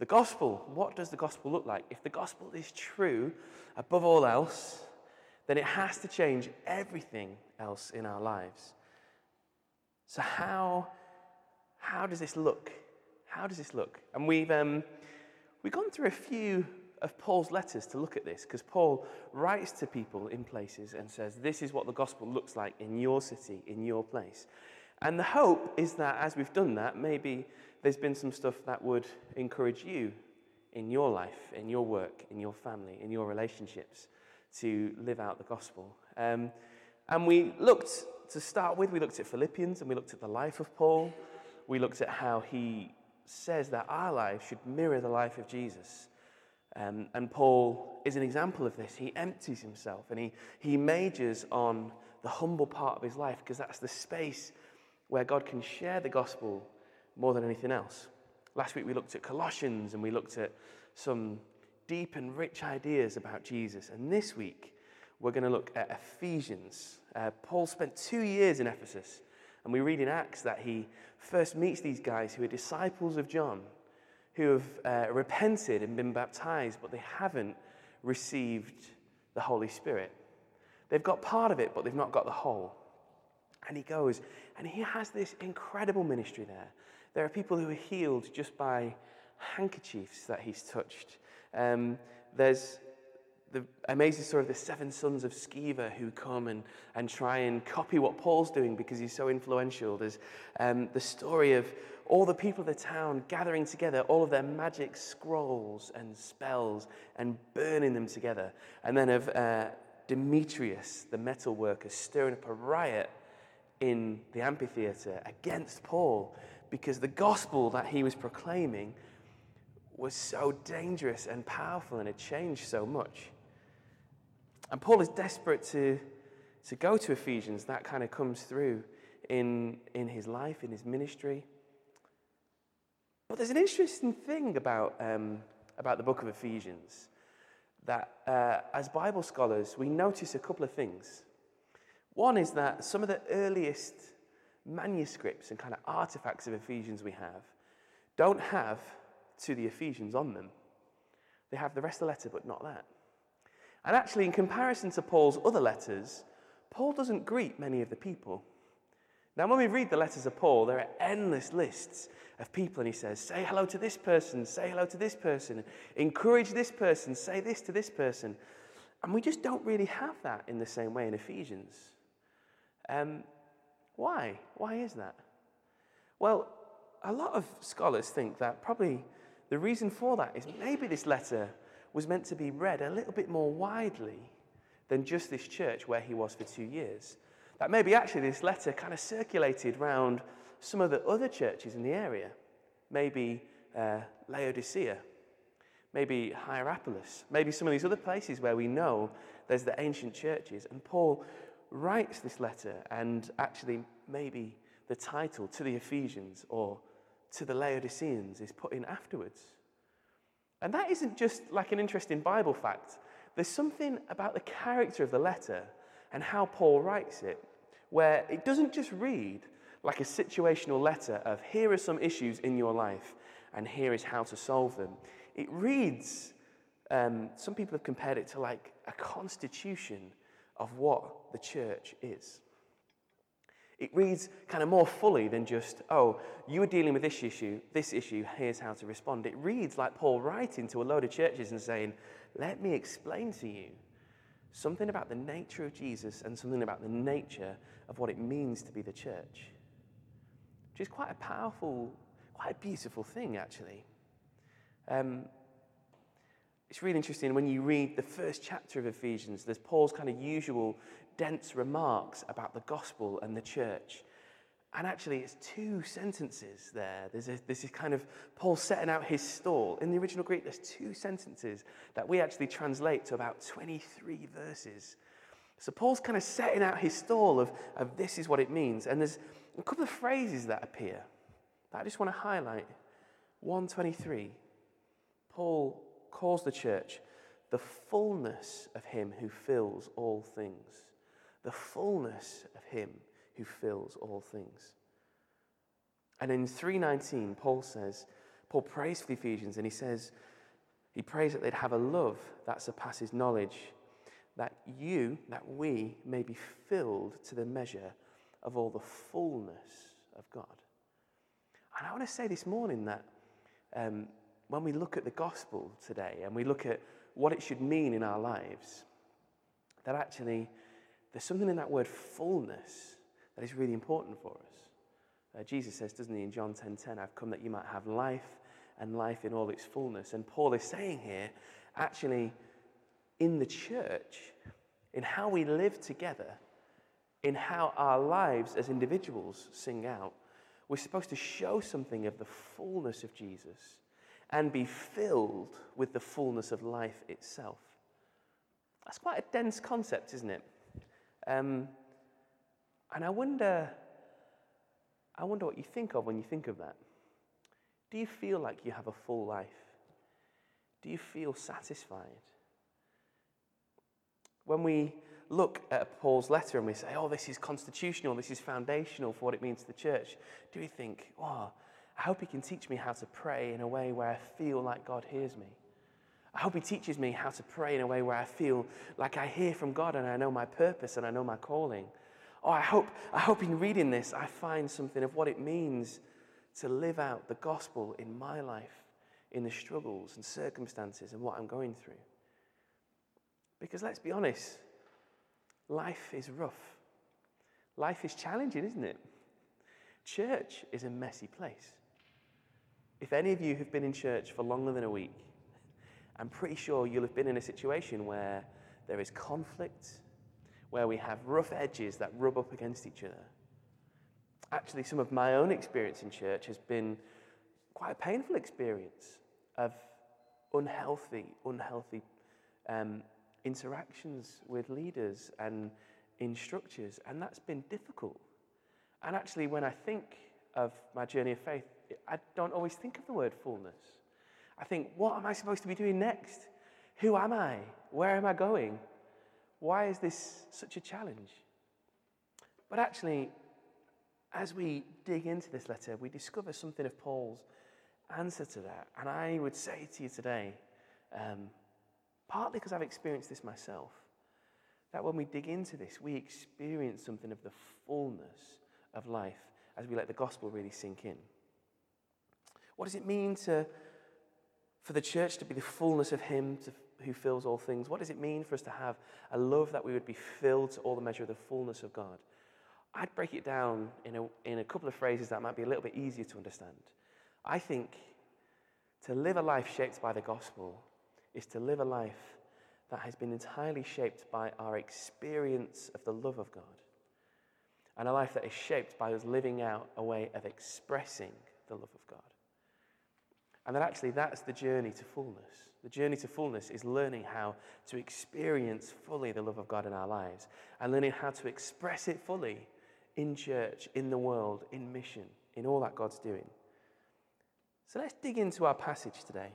the gospel. What does the gospel look like? If the gospel is true above all else, then it has to change everything else in our lives. So, how, how does this look? How does this look? And we've, um, we've gone through a few of Paul's letters to look at this because Paul writes to people in places and says, This is what the gospel looks like in your city, in your place. And the hope is that as we've done that, maybe there's been some stuff that would encourage you in your life, in your work, in your family, in your relationships to live out the gospel. Um, and we looked, to start with, we looked at Philippians and we looked at the life of Paul. We looked at how he says that our life should mirror the life of Jesus. Um, and Paul is an example of this. He empties himself and he, he majors on the humble part of his life because that's the space where God can share the gospel more than anything else. Last week we looked at Colossians and we looked at some deep and rich ideas about Jesus. And this week we're going to look at Ephesians. Uh, Paul spent two years in Ephesus, and we read in Acts that he first meets these guys who are disciples of John, who have uh, repented and been baptized, but they haven't received the Holy Spirit. They've got part of it, but they've not got the whole. And he goes, and he has this incredible ministry there. There are people who are healed just by handkerchiefs that he's touched. Um, there's the amazing story of the seven sons of Sceva who come and, and try and copy what Paul's doing because he's so influential. There's um, the story of all the people of the town gathering together, all of their magic scrolls and spells, and burning them together. And then of uh, Demetrius, the metal worker, stirring up a riot in the amphitheater against Paul because the gospel that he was proclaiming was so dangerous and powerful and had changed so much. And Paul is desperate to, to go to Ephesians. That kind of comes through in, in his life, in his ministry. But there's an interesting thing about, um, about the book of Ephesians that, uh, as Bible scholars, we notice a couple of things. One is that some of the earliest manuscripts and kind of artifacts of Ephesians we have don't have to the Ephesians on them. They have the rest of the letter, but not that. And actually, in comparison to Paul's other letters, Paul doesn't greet many of the people. Now, when we read the letters of Paul, there are endless lists of people, and he says, Say hello to this person, say hello to this person, encourage this person, say this to this person. And we just don't really have that in the same way in Ephesians. Um, why? Why is that? Well, a lot of scholars think that probably the reason for that is maybe this letter was meant to be read a little bit more widely than just this church where he was for two years. That maybe actually this letter kind of circulated around some of the other churches in the area. Maybe uh, Laodicea, maybe Hierapolis, maybe some of these other places where we know there's the ancient churches. And Paul writes this letter, and actually, maybe the title to the Ephesians or to the Laodiceans is put in afterwards. And that isn't just like an interesting Bible fact. There's something about the character of the letter and how Paul writes it, where it doesn't just read like a situational letter of here are some issues in your life and here is how to solve them. It reads, um, some people have compared it to like a constitution of what the church is. It reads kind of more fully than just, oh, you are dealing with this issue, this issue, here's how to respond. It reads like Paul writing to a load of churches and saying, let me explain to you something about the nature of Jesus and something about the nature of what it means to be the church. Which is quite a powerful, quite a beautiful thing, actually. Um, it's really interesting when you read the first chapter of Ephesians, there's Paul's kind of usual dense remarks about the gospel and the church. And actually, it's two sentences there. There's, a, this is kind of Paul setting out his stall. In the original Greek, there's two sentences that we actually translate to about 23 verses. So Paul's kind of setting out his stall of, of this is what it means. And there's a couple of phrases that appear that I just want to highlight. 123, Paul calls the church the fullness of him who fills all things. The fullness of him who fills all things. And in 319, Paul says, Paul prays for the Ephesians and he says, he prays that they'd have a love that surpasses knowledge, that you, that we may be filled to the measure of all the fullness of God. And I want to say this morning that um, when we look at the gospel today and we look at what it should mean in our lives, that actually there's something in that word fullness that is really important for us. Uh, Jesus says, doesn't he, in John 10:10, 10, 10, I've come that you might have life and life in all its fullness. And Paul is saying here, actually, in the church, in how we live together, in how our lives as individuals sing out, we're supposed to show something of the fullness of Jesus and be filled with the fullness of life itself. That's quite a dense concept, isn't it? Um, and I wonder, I wonder what you think of when you think of that. Do you feel like you have a full life? Do you feel satisfied? When we look at Paul's letter and we say, oh, this is constitutional, this is foundational for what it means to the church, do we think, oh, I hope he can teach me how to pray in a way where I feel like God hears me? I hope he teaches me how to pray in a way where I feel like I hear from God and I know my purpose and I know my calling. Oh, I hope, I hope in reading this I find something of what it means to live out the gospel in my life, in the struggles and circumstances and what I'm going through. Because let's be honest, life is rough. Life is challenging, isn't it? Church is a messy place. If any of you have been in church for longer than a week, I'm pretty sure you'll have been in a situation where there is conflict, where we have rough edges that rub up against each other actually, some of my own experience in church has been quite a painful experience of unhealthy, unhealthy um, interactions with leaders and in structures, and that's been difficult. And actually, when I think of my journey of faith, I don't always think of the word fullness. I think, what am I supposed to be doing next? Who am I? Where am I going? Why is this such a challenge? But actually, as we dig into this letter, we discover something of Paul's answer to that. And I would say to you today, um, partly because I've experienced this myself, that when we dig into this, we experience something of the fullness of life as we let the gospel really sink in. What does it mean to, for the church to be the fullness of Him to, who fills all things? What does it mean for us to have a love that we would be filled to all the measure of the fullness of God? I'd break it down in a, in a couple of phrases that might be a little bit easier to understand. I think to live a life shaped by the gospel is to live a life that has been entirely shaped by our experience of the love of God. And a life that is shaped by us living out a way of expressing the love of God. And that actually that's the journey to fullness. The journey to fullness is learning how to experience fully the love of God in our lives and learning how to express it fully in church, in the world, in mission, in all that God's doing. So let's dig into our passage today.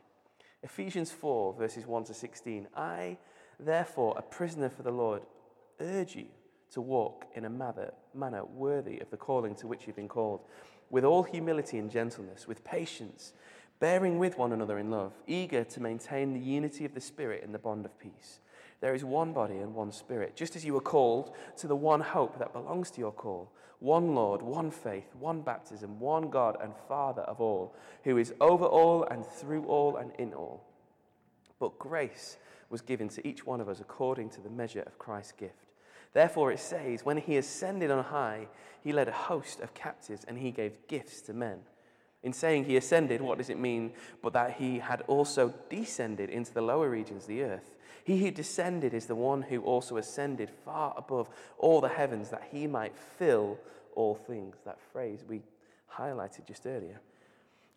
Ephesians 4, verses 1 to 16. I, therefore, a prisoner for the Lord, urge you to walk in a manner, manner worthy of the calling to which you've been called, with all humility and gentleness, with patience, bearing with one another in love, eager to maintain the unity of the Spirit in the bond of peace. There is one body and one spirit, just as you were called to the one hope that belongs to your call one Lord, one faith, one baptism, one God and Father of all, who is over all and through all and in all. But grace was given to each one of us according to the measure of Christ's gift. Therefore, it says, When he ascended on high, he led a host of captives and he gave gifts to men. In saying he ascended, what does it mean? But that he had also descended into the lower regions, of the earth. He who descended is the one who also ascended far above all the heavens that he might fill all things. That phrase we highlighted just earlier.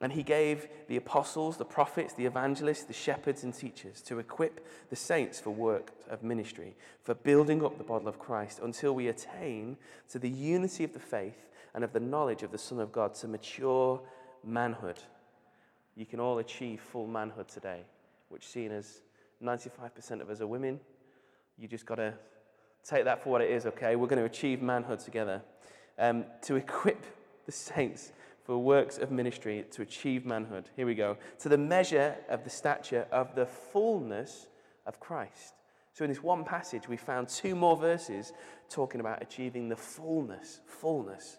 And he gave the apostles, the prophets, the evangelists, the shepherds, and teachers to equip the saints for work of ministry, for building up the body of Christ until we attain to the unity of the faith and of the knowledge of the Son of God, to mature manhood. You can all achieve full manhood today, which, seen as 95% of us are women. You just got to take that for what it is, okay? We're going to achieve manhood together. Um, to equip the saints for works of ministry to achieve manhood. Here we go. To the measure of the stature of the fullness of Christ. So, in this one passage, we found two more verses talking about achieving the fullness, fullness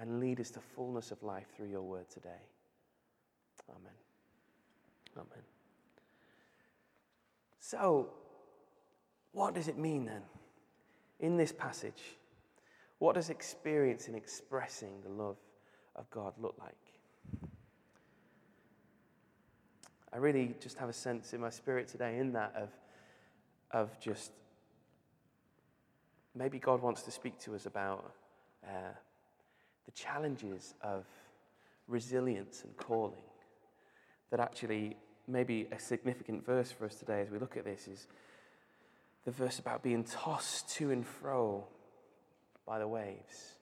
and lead us to fullness of life through your word today. Amen. Amen. So, what does it mean then in this passage? What does experience in expressing the love of God look like? I really just have a sense in my spirit today in that of, of just maybe God wants to speak to us about uh, the challenges of resilience and calling that actually maybe a significant verse for us today as we look at this is the verse about being tossed to and fro by the waves.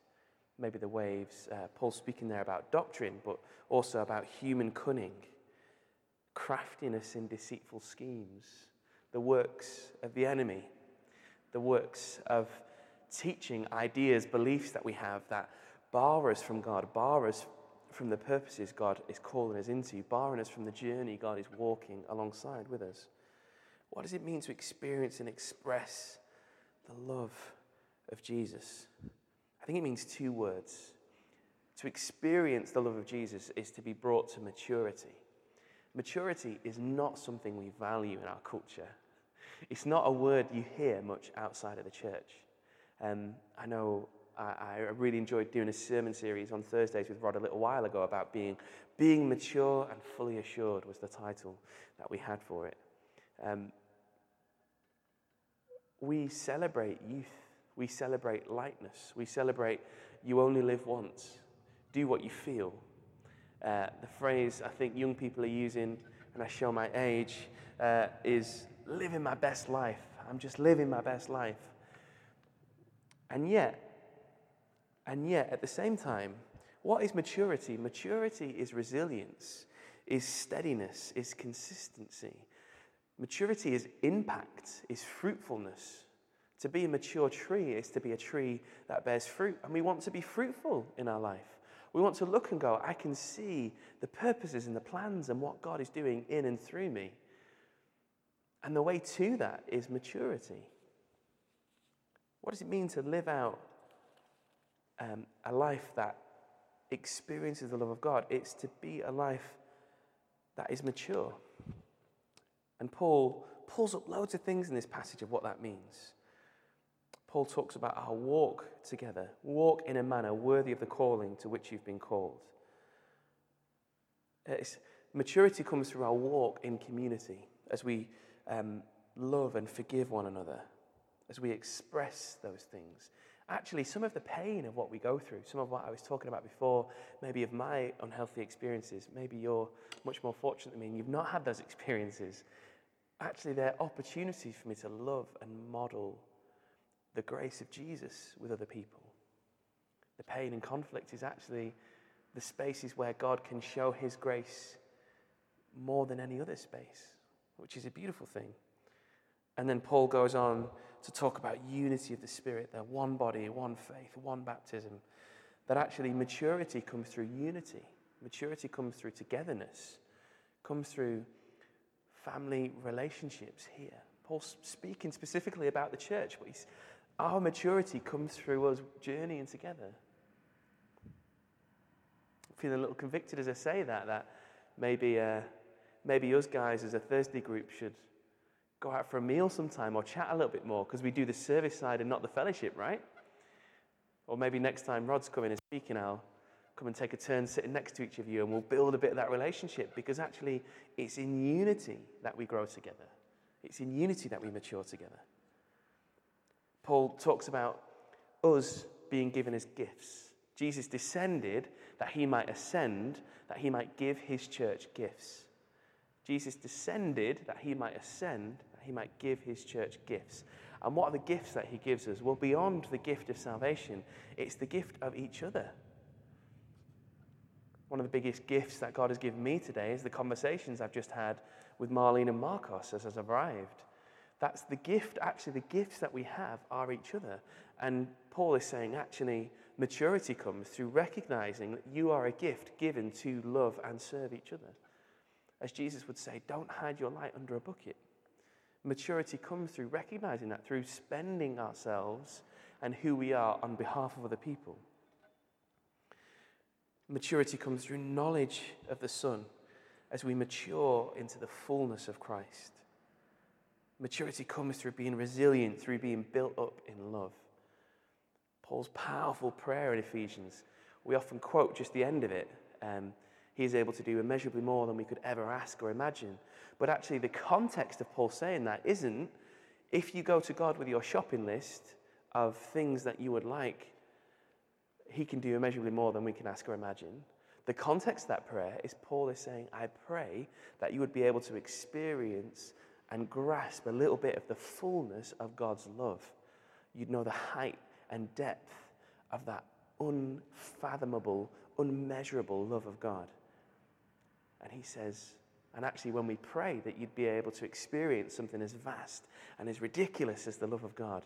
Maybe the waves, uh, Paul's speaking there about doctrine, but also about human cunning, craftiness in deceitful schemes, the works of the enemy, the works of teaching ideas, beliefs that we have that bar us from God, bar us from the purposes God is calling us into, barring us from the journey God is walking alongside with us. What does it mean to experience and express the love of Jesus? I think it means two words. To experience the love of Jesus is to be brought to maturity. Maturity is not something we value in our culture. It's not a word you hear much outside of the church. Um, I know I, really enjoyed doing a sermon series on Thursdays with Rod a little while ago about being, being mature and fully assured was the title that we had for it. Um, we celebrate youth. We celebrate lightness. We celebrate you only live once. Do what you feel. Uh, the phrase I think young people are using, and I show my age, uh, is living my best life. I'm just living my best life. And yet, and yet, at the same time, what is maturity? Maturity is resilience, is steadiness, is consistency. Maturity is impact, is fruitfulness. To be a mature tree is to be a tree that bears fruit. And we want to be fruitful in our life. We want to look and go, I can see the purposes and the plans and what God is doing in and through me. And the way to that is maturity. What does it mean to live out um, a life that experiences the love of God. It's to be a life that is mature. And Paul pulls up loads of things in this passage of what that means. Paul talks about our walk together, walk in a manner worthy of the calling to which you've been called. It's, maturity comes through our walk in community as we um, love and forgive one another, as we express those things, actually some of the pain of what we go through, some of what I was talking about before, maybe of my unhealthy experiences, maybe you're much more fortunate than me and you've not had those experiences. Actually, they're opportunities for me to love and model the grace of Jesus with other people. The pain and conflict is actually the spaces where God can show his grace more than any other space, which is a beautiful thing. And then Paul goes on to talk about unity of the Spirit, the one body, one faith, one baptism. That actually maturity comes through unity, maturity comes through togetherness, comes through family relationships here. Paul's speaking specifically about the church, but our maturity comes through us journeying together. I'm feeling a little convicted as I say that, that maybe, uh, maybe us guys as a Thursday group should go out for a meal sometime or chat a little bit more because we do the service side and not the fellowship, right? Or maybe next time Rod's coming and speaking, I'll come and take a turn sitting next to each of you and we'll build a bit of that relationship because actually it's in unity that we grow together. It's in unity that we mature together. Paul talks about us being given as gifts. Jesus descended that he might ascend, that he might give his church gifts. Jesus descended that he might ascend, he might give his church gifts. And what are the gifts that he gives us? Well, beyond the gift of salvation, it's the gift of each other. One of the biggest gifts that God has given me today is the conversations I've just had with Marlene and Marcos as I've arrived. That's the gift, actually, the gifts that we have are each other. And Paul is saying, actually, maturity comes through recognizing that you are a gift given to love and serve each other. As Jesus would say, don't hide your light under a bucket. Maturity comes through recognizing that, through spending ourselves and who we are on behalf of other people. Maturity comes through knowledge of the Son as we mature into the fullness of Christ. Maturity comes through being resilient, through being built up in love. Paul's powerful prayer in Ephesians, we often quote just the end of it. Um, he is able to do immeasurably more than we could ever ask or imagine. But actually, the context of Paul saying that isn't if you go to God with your shopping list of things that you would like, he can do immeasurably more than we can ask or imagine. The context of that prayer is Paul is saying, I pray that you would be able to experience and grasp a little bit of the fullness of God's love. You'd know the height and depth of that unfathomable, unmeasurable love of God. And he says, and actually, when we pray, that you'd be able to experience something as vast and as ridiculous as the love of God,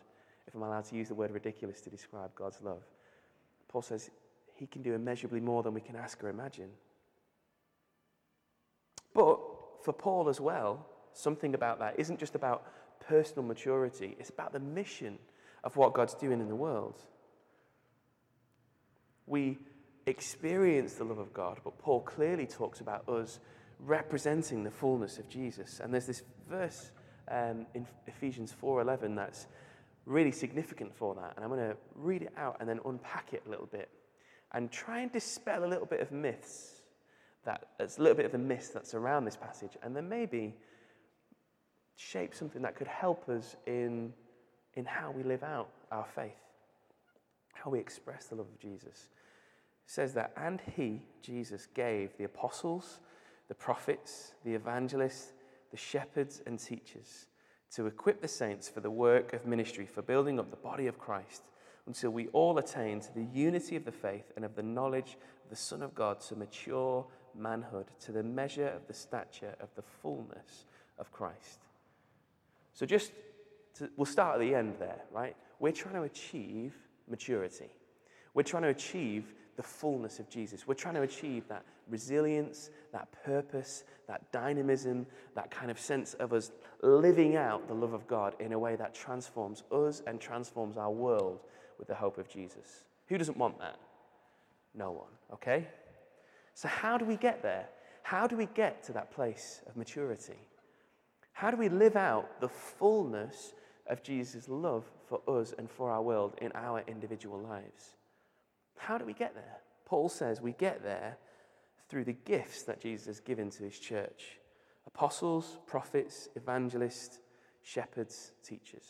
if I'm allowed to use the word ridiculous to describe God's love. Paul says he can do immeasurably more than we can ask or imagine. But for Paul as well, something about that isn't just about personal maturity, it's about the mission of what God's doing in the world. We experience the love of God, but Paul clearly talks about us representing the fullness of Jesus. And there's this verse um, in Ephesians 4:11 that's really significant for that. And I'm going to read it out and then unpack it a little bit and try and dispel a little bit of myths that it's a little bit of the myths that's around this passage, and then maybe shape something that could help us in, in how we live out our faith, how we express the love of Jesus. Says that, and he, Jesus, gave the apostles, the prophets, the evangelists, the shepherds, and teachers to equip the saints for the work of ministry, for building up the body of Christ, until we all attain to the unity of the faith and of the knowledge of the Son of God, to mature manhood, to the measure of the stature of the fullness of Christ. So, just to, we'll start at the end there, right? We're trying to achieve maturity. We're trying to achieve the fullness of Jesus. We're trying to achieve that resilience, that purpose, that dynamism, that kind of sense of us living out the love of God in a way that transforms us and transforms our world with the hope of Jesus. Who doesn't want that? No one, okay? So, how do we get there? How do we get to that place of maturity? How do we live out the fullness of Jesus' love for us and for our world in our individual lives? How do we get there? Paul says we get there through the gifts that Jesus has given to his church apostles, prophets, evangelists, shepherds, teachers.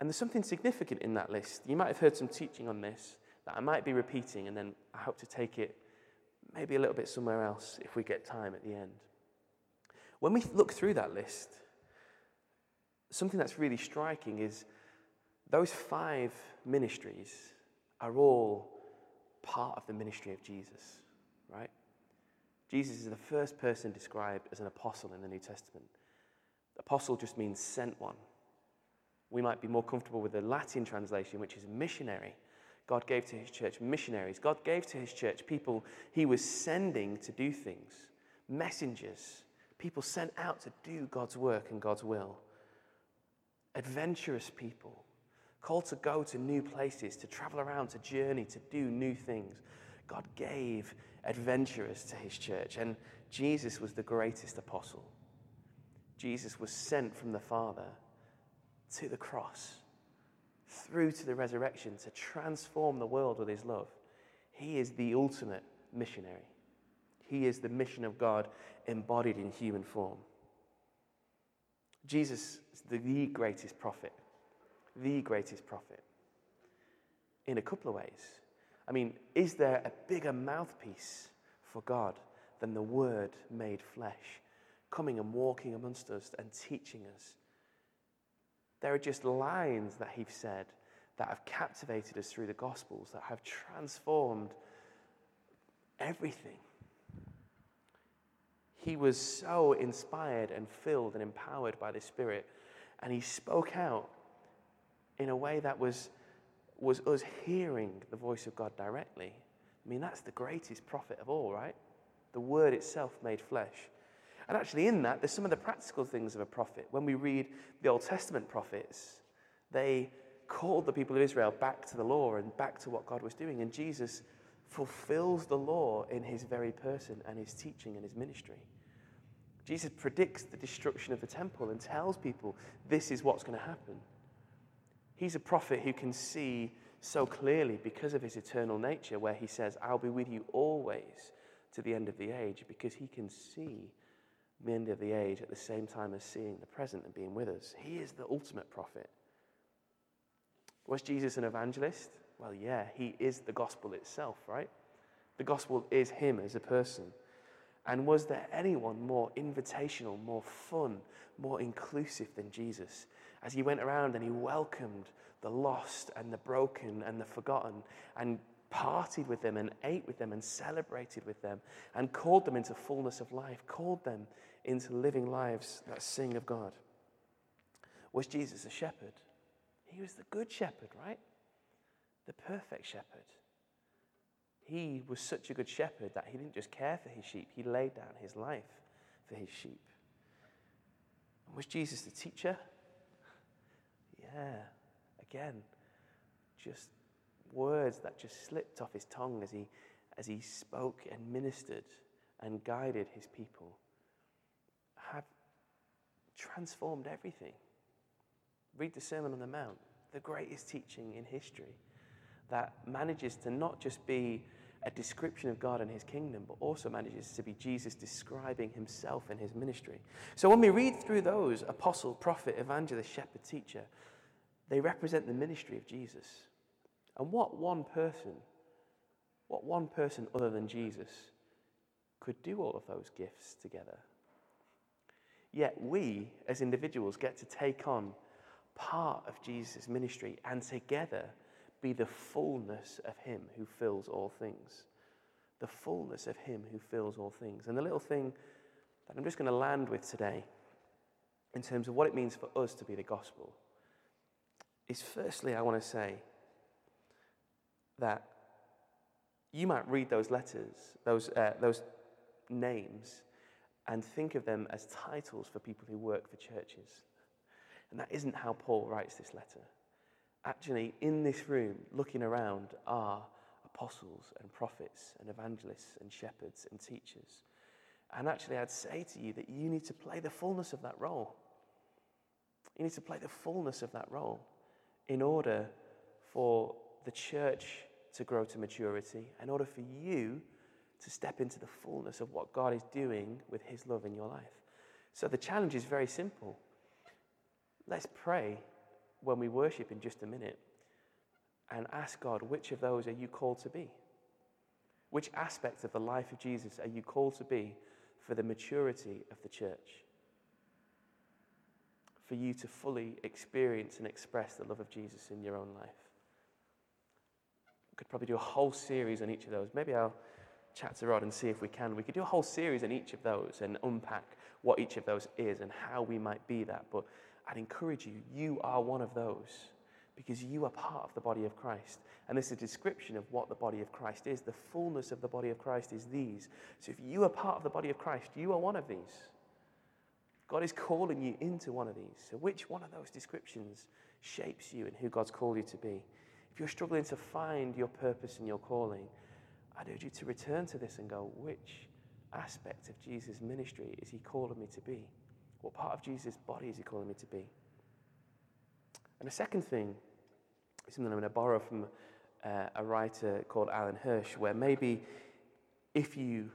And there's something significant in that list. You might have heard some teaching on this that I might be repeating, and then I hope to take it maybe a little bit somewhere else if we get time at the end. When we look through that list, something that's really striking is those five ministries are all part of the ministry of Jesus, right? Jesus is the first person described as an apostle in the New Testament. Apostle just means sent one. We might be more comfortable with the Latin translation, which is missionary. God gave to his church missionaries. God gave to his church people he was sending to do things, messengers, people sent out to do God's work and God's will, adventurous people called to go to new places, to travel around, to journey, to do new things. God gave adventurers to his church, and Jesus was the greatest apostle. Jesus was sent from the Father to the cross, through to the resurrection, to transform the world with his love. He is the ultimate missionary. He is the mission of God embodied in human form. Jesus is the greatest prophet the greatest prophet in a couple of ways. I mean, is there a bigger mouthpiece for God than the Word made flesh, coming and walking amongst us and teaching us? There are just lines that He's said that have captivated us through the Gospels, that have transformed everything. He was so inspired and filled and empowered by the Spirit, and he spoke out in a way that was, was us hearing the voice of God directly. I mean, that's the greatest prophet of all, right? The Word itself made flesh. And actually, in that, there's some of the practical things of a prophet. When we read the Old Testament prophets, they called the people of Israel back to the law and back to what God was doing. And Jesus fulfills the law in his very person and his teaching and his ministry. Jesus predicts the destruction of the temple and tells people this is what's going to happen. He's a prophet who can see so clearly because of his eternal nature, where he says, I'll be with you always to the end of the age, because he can see the end of the age at the same time as seeing the present and being with us. He is the ultimate prophet. Was Jesus an evangelist? Well, yeah, he is the gospel itself, right? The gospel is him as a person. And was there anyone more invitational, more fun, more inclusive than Jesus? As he went around and he welcomed the lost and the broken and the forgotten and partied with them and ate with them and celebrated with them and called them into fullness of life, called them into living lives that sing of God. Was Jesus a shepherd? He was the good shepherd, right? The perfect shepherd. He was such a good shepherd that he didn't just care for his sheep, he laid down his life for his sheep. And was Jesus the teacher? Yeah, again, just words that just slipped off his tongue as he, as he spoke and ministered and guided his people have transformed everything. Read the Sermon on the Mount, the greatest teaching in history that manages to not just be a description of God and his kingdom, but also manages to be Jesus describing himself and his ministry. So when we read through those apostle, prophet, evangelist, shepherd, teacher, they represent the ministry of Jesus. And what one person, what one person other than Jesus could do all of those gifts together? Yet we, as individuals, get to take on part of Jesus' ministry and together be the fullness of Him who fills all things. The fullness of Him who fills all things. And the little thing that I'm just going to land with today, in terms of what it means for us to be the gospel, is firstly, I want to say that you might read those letters, those, uh, those names, and think of them as titles for people who work for churches. And that isn't how Paul writes this letter actually, in this room, looking around, are apostles and prophets and evangelists and shepherds and teachers. And actually, I'd say to you that you need to play the fullness of that role. You need to play the fullness of that role in order for the church to grow to maturity, in order for you to step into the fullness of what God is doing with His love in your life. So the challenge is very simple. Let's pray when we worship in just a minute and ask God, which of those are you called to be? Which aspects of the life of Jesus are you called to be for the maturity of the church? For you to fully experience and express the love of Jesus in your own life. We could probably do a whole series on each of those. Maybe I'll chat to Rod and see if we can. We could do a whole series on each of those and unpack what each of those is and how we might be that. But I'd encourage you, you are one of those because you are part of the body of Christ. And this is a description of what the body of Christ is. The fullness of the body of Christ is these. So if you are part of the body of Christ, you are one of these. God is calling you into one of these. So which one of those descriptions shapes you and who God's called you to be? If you're struggling to find your purpose and your calling, I'd urge you to return to this and go, which aspect of Jesus' ministry is he calling me to be? What part of Jesus' body is he calling me to be? And the second thing is something I'm going to borrow from uh, a writer called Alan Hirsch, where maybe if you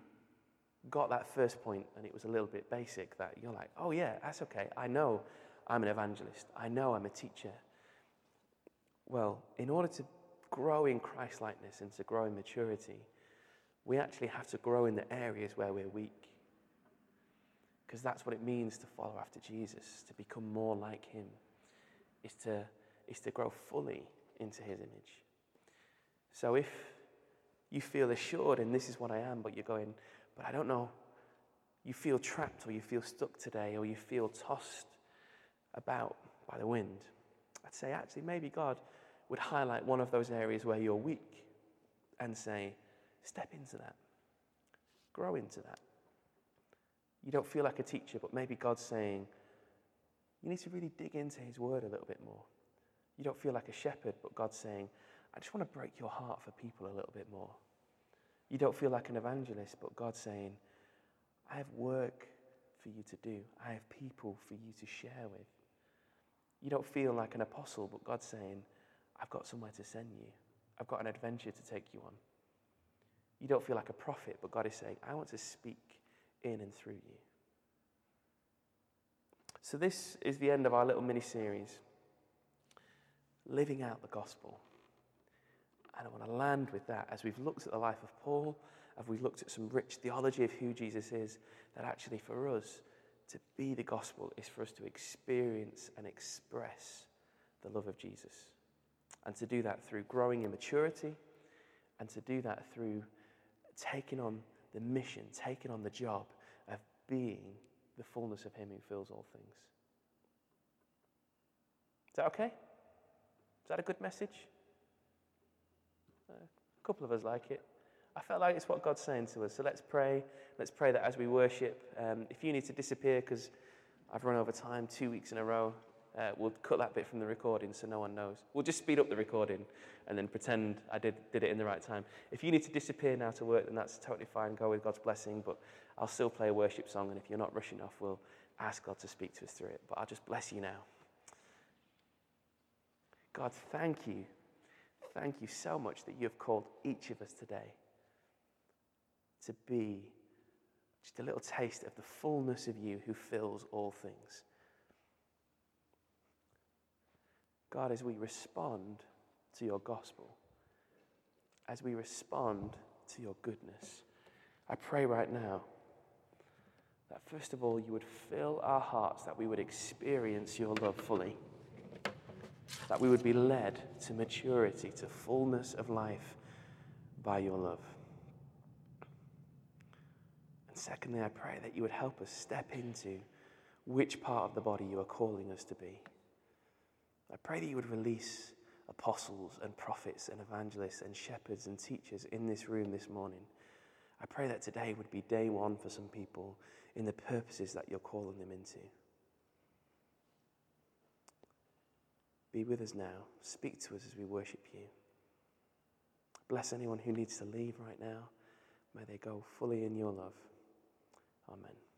got that first point and it was a little bit basic, that you're like, oh yeah, that's okay. I know I'm an evangelist. I know I'm a teacher. Well, in order to grow in Christ likeness and to grow in maturity, we actually have to grow in the areas where we're weak. Because that's what it means to follow after Jesus, to become more like him, is to, is to grow fully into his image. So if you feel assured and this is what I am, but you're going, but I don't know, you feel trapped or you feel stuck today or you feel tossed about by the wind, I'd say actually maybe God would highlight one of those areas where you're weak and say, step into that, grow into that. You don't feel like a teacher, but maybe God's saying, you need to really dig into His word a little bit more. You don't feel like a shepherd, but God's saying, I just want to break your heart for people a little bit more. You don't feel like an evangelist, but God's saying, I have work for you to do, I have people for you to share with. You don't feel like an apostle, but God's saying, I've got somewhere to send you. I've got an adventure to take you on. You don't feel like a prophet, but God is saying, I want to speak in and through you. So, this is the end of our little mini series, Living Out the Gospel. And I want to land with that as we've looked at the life of Paul, as we've looked at some rich theology of who Jesus is, that actually for us, to be the gospel is for us to experience and express the love of Jesus. And to do that through growing in maturity, and to do that through taking on the mission, taking on the job of being the fullness of Him who fills all things. Is that okay? Is that a good message? Uh, a couple of us like it. I felt like it's what God's saying to us. So let's pray. Let's pray that as we worship, um, if you need to disappear because I've run over time two weeks in a row, uh, we'll cut that bit from the recording so no one knows. We'll just speed up the recording and then pretend I did, did it in the right time. If you need to disappear now to work, then that's totally fine. Go with God's blessing, but I'll still play a worship song, and if you're not rushing off, we'll ask God to speak to us through it. But I'll just bless you now. God, thank you. Thank you so much that you have called each of us today to be just a little taste of the fullness of you who fills all things. God, as we respond to your gospel, as we respond to your goodness, I pray right now that first of all you would fill our hearts, that we would experience your love fully, that we would be led to maturity, to fullness of life by your love. And secondly, I pray that you would help us step into which part of the body you are calling us to be. I pray that you would release apostles and prophets and evangelists and shepherds and teachers in this room this morning. I pray that today would be day one for some people in the purposes that you're calling them into. Be with us now. Speak to us as we worship you. Bless anyone who needs to leave right now. May they go fully in your love. Amen.